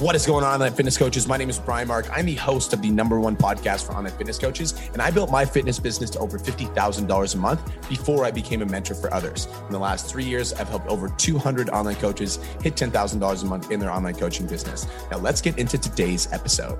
What is going on, online fitness coaches? My name is Brian Mark. I'm the host of the number one podcast for online fitness coaches, and I built my fitness business to over $50,000 a month before I became a mentor for others. In the last three years, I've helped over 200 online coaches hit $10,000 a month in their online coaching business. Now, let's get into today's episode.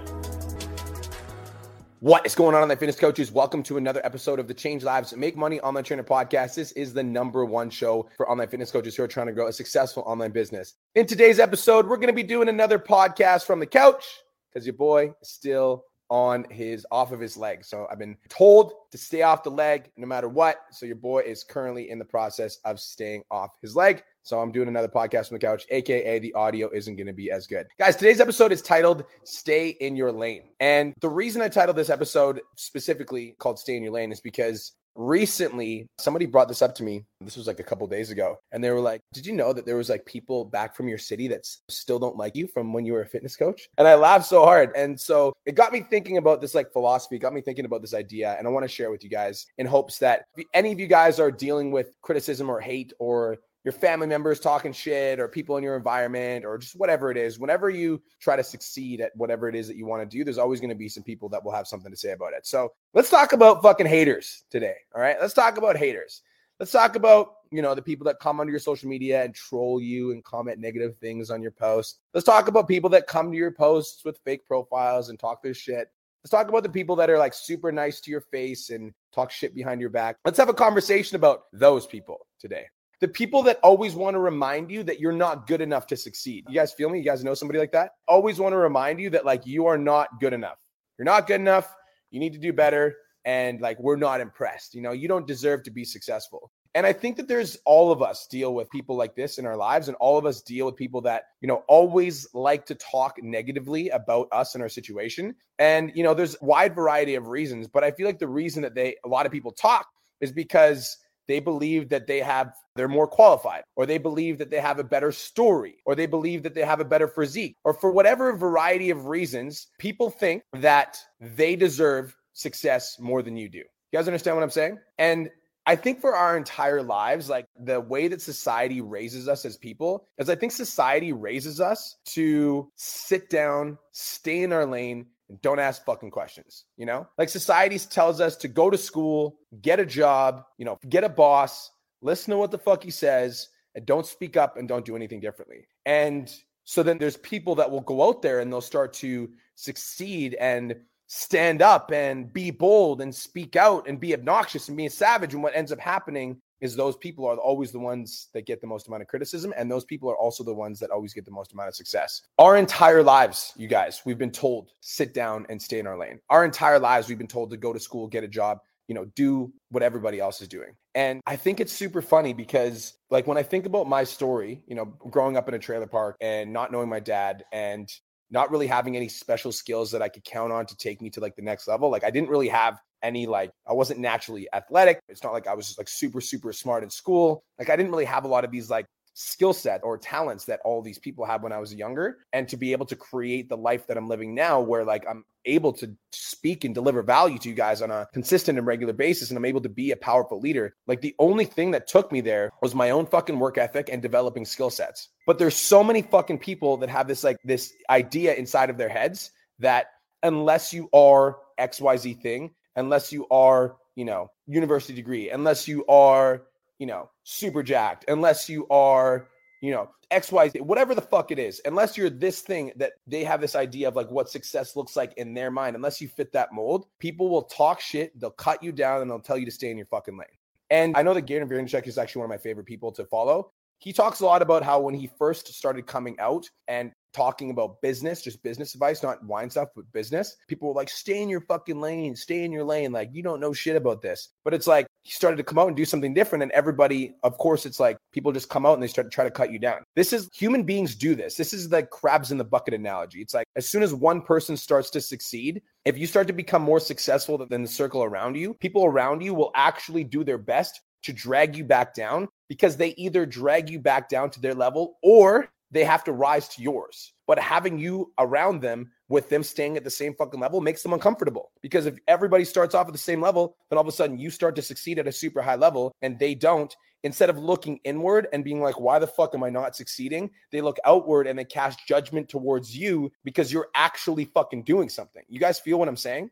What is going on, online fitness coaches? Welcome to another episode of the Change Lives Make Money Online Trainer podcast. This is the number one show for online fitness coaches who are trying to grow a successful online business. In today's episode, we're going to be doing another podcast from the couch because your boy is still on his off of his leg. So I've been told to stay off the leg no matter what. So your boy is currently in the process of staying off his leg. So I'm doing another podcast from the couch, aka the audio isn't going to be as good. Guys, today's episode is titled Stay in Your Lane. And the reason I titled this episode specifically called Stay in Your Lane is because recently somebody brought this up to me this was like a couple days ago and they were like did you know that there was like people back from your city that still don't like you from when you were a fitness coach and i laughed so hard and so it got me thinking about this like philosophy got me thinking about this idea and i want to share with you guys in hopes that any of you guys are dealing with criticism or hate or your family members talking shit or people in your environment or just whatever it is, whenever you try to succeed at whatever it is that you want to do, there's always going to be some people that will have something to say about it. So let's talk about fucking haters today. All right. Let's talk about haters. Let's talk about, you know, the people that come onto your social media and troll you and comment negative things on your posts. Let's talk about people that come to your posts with fake profiles and talk this shit. Let's talk about the people that are like super nice to your face and talk shit behind your back. Let's have a conversation about those people today the people that always want to remind you that you're not good enough to succeed. You guys feel me? You guys know somebody like that? Always want to remind you that like you are not good enough. You're not good enough. You need to do better. And like we're not impressed. You know, you don't deserve to be successful. And I think that there's all of us deal with people like this in our lives, and all of us deal with people that, you know, always like to talk negatively about us and our situation. And, you know, there's wide variety of reasons, but I feel like the reason that they, a lot of people talk is because they believe that they have they're more qualified or they believe that they have a better story or they believe that they have a better physique or for whatever variety of reasons people think that they deserve success more than you do. You guys understand what i'm saying? And I think for our entire lives, like the way that society raises us as people is I think society raises us to sit down, stay in our lane, and don't ask fucking questions. You know, like society tells us to go to school, get a job, you know, get a boss, listen to what the fuck he says, and don't speak up and don't do anything differently. And so then there's people that will go out there and they'll start to succeed and stand up and be bold and speak out and be obnoxious and be savage. And what ends up happening is those people are always the ones that get the most amount of criticism and those people are also the ones that always get the most amount of success. Our entire lives you guys we've been told sit down and stay in our lane. Our entire lives we've been told to go to school get a job you know do what everybody else is doing. And i think it's super funny because like when i think about my story you know growing up in a trailer park and not knowing my dad and not really having any special skills that I could count on to take me to like the next level. Like I didn't really have any like I wasn't naturally athletic. It's not like I was just like super super smart in school. Like I didn't really have a lot of these like skill set or talents that all these people had when I was younger and to be able to create the life that I'm living now where like I'm able to speak and deliver value to you guys on a consistent and regular basis and I'm able to be a powerful leader. Like the only thing that took me there was my own fucking work ethic and developing skill sets. But there's so many fucking people that have this like this idea inside of their heads that unless you are XYZ thing, unless you are, you know, university degree, unless you are you know, super jacked, unless you are, you know, XYZ, whatever the fuck it is, unless you're this thing that they have this idea of like what success looks like in their mind, unless you fit that mold, people will talk shit, they'll cut you down, and they'll tell you to stay in your fucking lane. And I know that Gary Vaynerchuk is actually one of my favorite people to follow. He talks a lot about how when he first started coming out and talking about business, just business advice, not wine stuff, but business. People were like, stay in your fucking lane, stay in your lane. Like, you don't know shit about this. But it's like he started to come out and do something different. And everybody, of course, it's like people just come out and they start to try to cut you down. This is human beings do this. This is the crabs in the bucket analogy. It's like as soon as one person starts to succeed, if you start to become more successful than the circle around you, people around you will actually do their best to drag you back down because they either drag you back down to their level or they have to rise to yours. But having you around them with them staying at the same fucking level makes them uncomfortable. Because if everybody starts off at the same level, then all of a sudden you start to succeed at a super high level and they don't, instead of looking inward and being like, why the fuck am I not succeeding? They look outward and they cast judgment towards you because you're actually fucking doing something. You guys feel what I'm saying?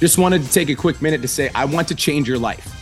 Just wanted to take a quick minute to say, I want to change your life.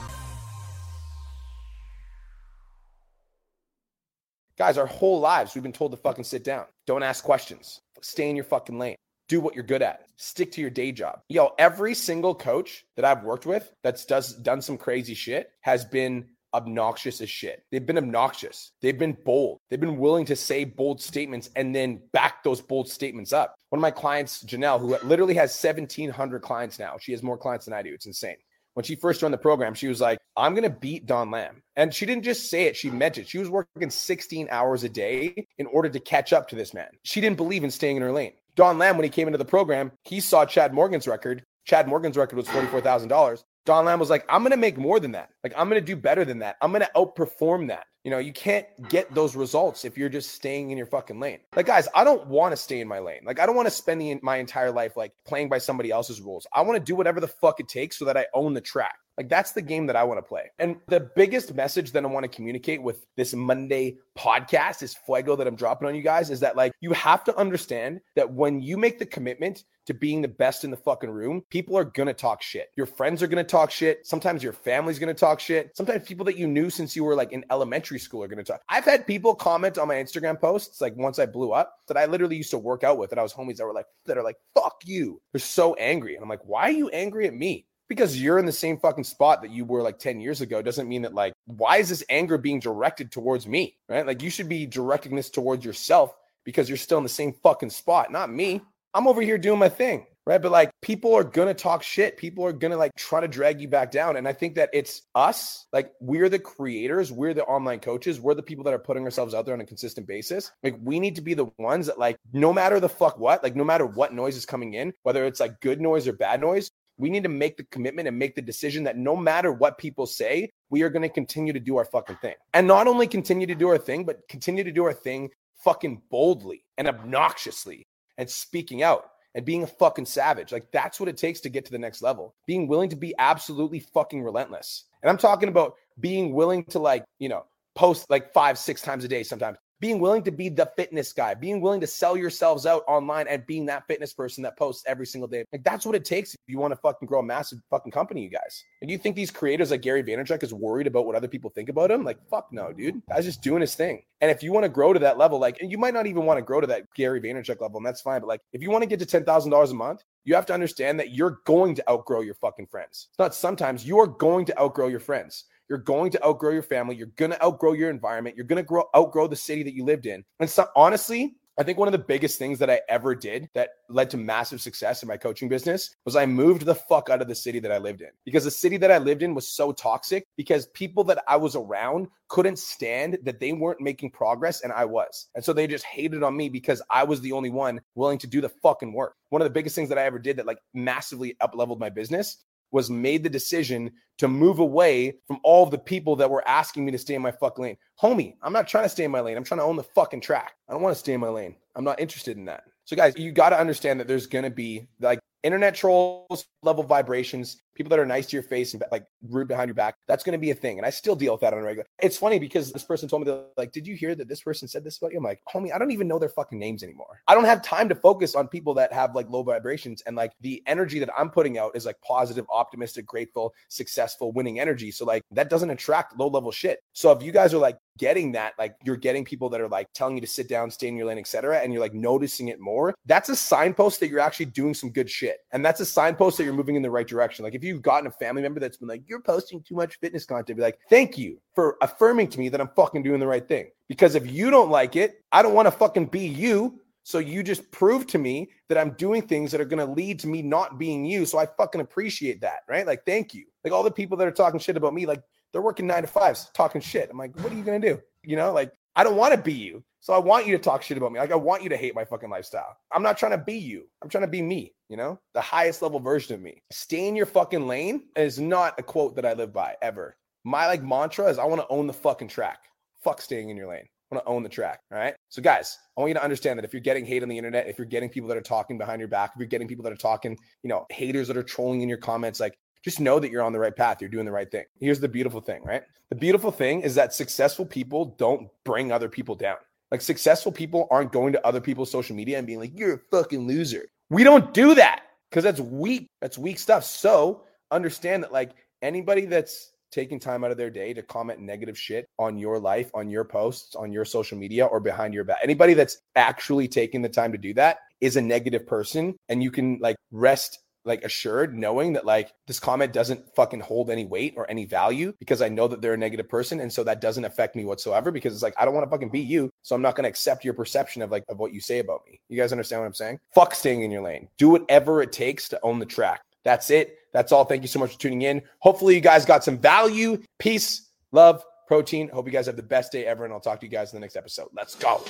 Guys, our whole lives, we've been told to fucking sit down. Don't ask questions. Stay in your fucking lane. Do what you're good at. Stick to your day job. Yo, every single coach that I've worked with that's does done some crazy shit has been obnoxious as shit. They've been obnoxious. They've been bold. They've been willing to say bold statements and then back those bold statements up. One of my clients, Janelle, who literally has 1,700 clients now, she has more clients than I do. It's insane when she first joined the program, she was like, I'm going to beat Don Lamb. And she didn't just say it, she meant it. She was working 16 hours a day in order to catch up to this man. She didn't believe in staying in her lane. Don Lamb, when he came into the program, he saw Chad Morgan's record. Chad Morgan's record was $44,000. Don Lamb was like, I'm going to make more than that. Like, I'm going to do better than that. I'm going to outperform that. You know, you can't get those results if you're just staying in your fucking lane. Like, guys, I don't want to stay in my lane. Like, I don't want to spend the, my entire life like playing by somebody else's rules. I want to do whatever the fuck it takes so that I own the track. Like that's the game that I want to play. And the biggest message that I want to communicate with this Monday podcast, this fuego that I'm dropping on you guys, is that like you have to understand that when you make the commitment to being the best in the fucking room, people are gonna talk shit. Your friends are gonna talk shit. Sometimes your family's gonna talk shit. Sometimes people that you knew since you were like in elementary school are gonna talk. I've had people comment on my Instagram posts, like once I blew up, that I literally used to work out with, that I was homies that were like, that are like, fuck you. They're so angry. And I'm like, why are you angry at me? Because you're in the same fucking spot that you were like 10 years ago doesn't mean that like why is this anger being directed towards me right? Like you should be directing this towards yourself because you're still in the same fucking spot. Not me. I'm over here doing my thing right? But like people are gonna talk shit. People are gonna like try to drag you back down. And i think that it's us like we're the creators. We're the online coaches. We're the people that are putting ourselves out there on a consistent basis. Like we need to be the ones that like no matter the fuck what like no matter what noise is coming in whether it's like good noise or bad noise we need to make the commitment and make the decision that no matter what people say, we are going to continue to do our fucking thing. And not only continue to do our thing, but continue to do our thing fucking boldly and obnoxiously and speaking out and being a fucking savage. Like that's what it takes to get to the next level. Being willing to be absolutely fucking relentless. And I'm talking about being willing to like, you know, post like five, six times a day sometimes being willing to be the fitness guy, being willing to sell yourselves out online and being that fitness person that posts every single day. Like that's what it takes if you want to fucking grow a massive fucking company, you guys. And you think these creators like Gary Vaynerchuk is worried about what other people think about him? Like, fuck no, dude. Guy's just doing his thing. And if you want to grow to that level, like, and you might not even want to grow to that Gary Vaynerchuk level, and that's fine. But like, if you want to get to ten thousand dollars a month, you have to understand that you're going to outgrow your fucking friends. It's not sometimes you are going to outgrow your friends. You're going to outgrow your family. You're going to outgrow your environment. You're going to grow outgrow the city that you lived in. And so honestly, I think one of the biggest things that I ever did that led to massive success in my coaching business was I moved the fuck out of the city that I lived in because the city that I lived in was so toxic because people that I was around couldn't stand that they weren't making progress and I was. And so they just hated on me because I was the only one willing to do the fucking work. One of the biggest things that I ever did that like massively up leveled my business was made the decision to move away from all the people that were asking me to stay in my fuck lane. Homie, I'm not trying to stay in my lane. I'm trying to own the fucking track. I don't want to stay in my lane. I'm not interested in that. So, guys, you got to understand that there's going to be like internet trolls level vibrations people that are nice to your face and like rude behind your back that's going to be a thing and i still deal with that on a regular it's funny because this person told me like did you hear that this person said this about you? I'm like homie i don't even know their fucking names anymore. I don't have time to focus on people that have like low vibrations and like the energy that i'm putting out is like positive optimistic grateful successful winning energy so like that doesn't attract low level shit. So if you guys are like getting that like you're getting people that are like telling you to sit down stay in your lane etc and you're like noticing it more that's a signpost that you're actually doing some good shit and that's a signpost that you're moving in the right direction like if you've gotten a family member that's been like you're posting too much fitness content be like thank you for affirming to me that i'm fucking doing the right thing because if you don't like it i don't want to fucking be you so you just prove to me that I'm doing things that are going to lead to me not being you. So I fucking appreciate that, right? Like, thank you. Like all the people that are talking shit about me, like they're working nine to fives, talking shit. I'm like, what are you gonna do? You know, like I don't want to be you. So I want you to talk shit about me. Like I want you to hate my fucking lifestyle. I'm not trying to be you. I'm trying to be me, you know? The highest level version of me. Stay in your fucking lane is not a quote that I live by ever. My like mantra is I want to own the fucking track. Fuck staying in your lane. I want to own the track. All right. So, guys, I want you to understand that if you're getting hate on the internet, if you're getting people that are talking behind your back, if you're getting people that are talking, you know, haters that are trolling in your comments, like just know that you're on the right path. You're doing the right thing. Here's the beautiful thing, right? The beautiful thing is that successful people don't bring other people down. Like successful people aren't going to other people's social media and being like, you're a fucking loser. We don't do that because that's weak. That's weak stuff. So understand that like anybody that's taking time out of their day to comment negative shit on your life, on your posts, on your social media, or behind your back. Anybody that's actually taking the time to do that is a negative person. And you can like rest like assured knowing that like this comment doesn't fucking hold any weight or any value because I know that they're a negative person and so that doesn't affect me whatsoever because it's like I don't want to fucking be you so I'm not going to accept your perception of like of what you say about me. You guys understand what I'm saying? Fuck staying in your lane. Do whatever it takes to own the track. That's it. That's all. Thank you so much for tuning in. Hopefully, you guys got some value, peace, love, protein. Hope you guys have the best day ever, and I'll talk to you guys in the next episode. Let's go.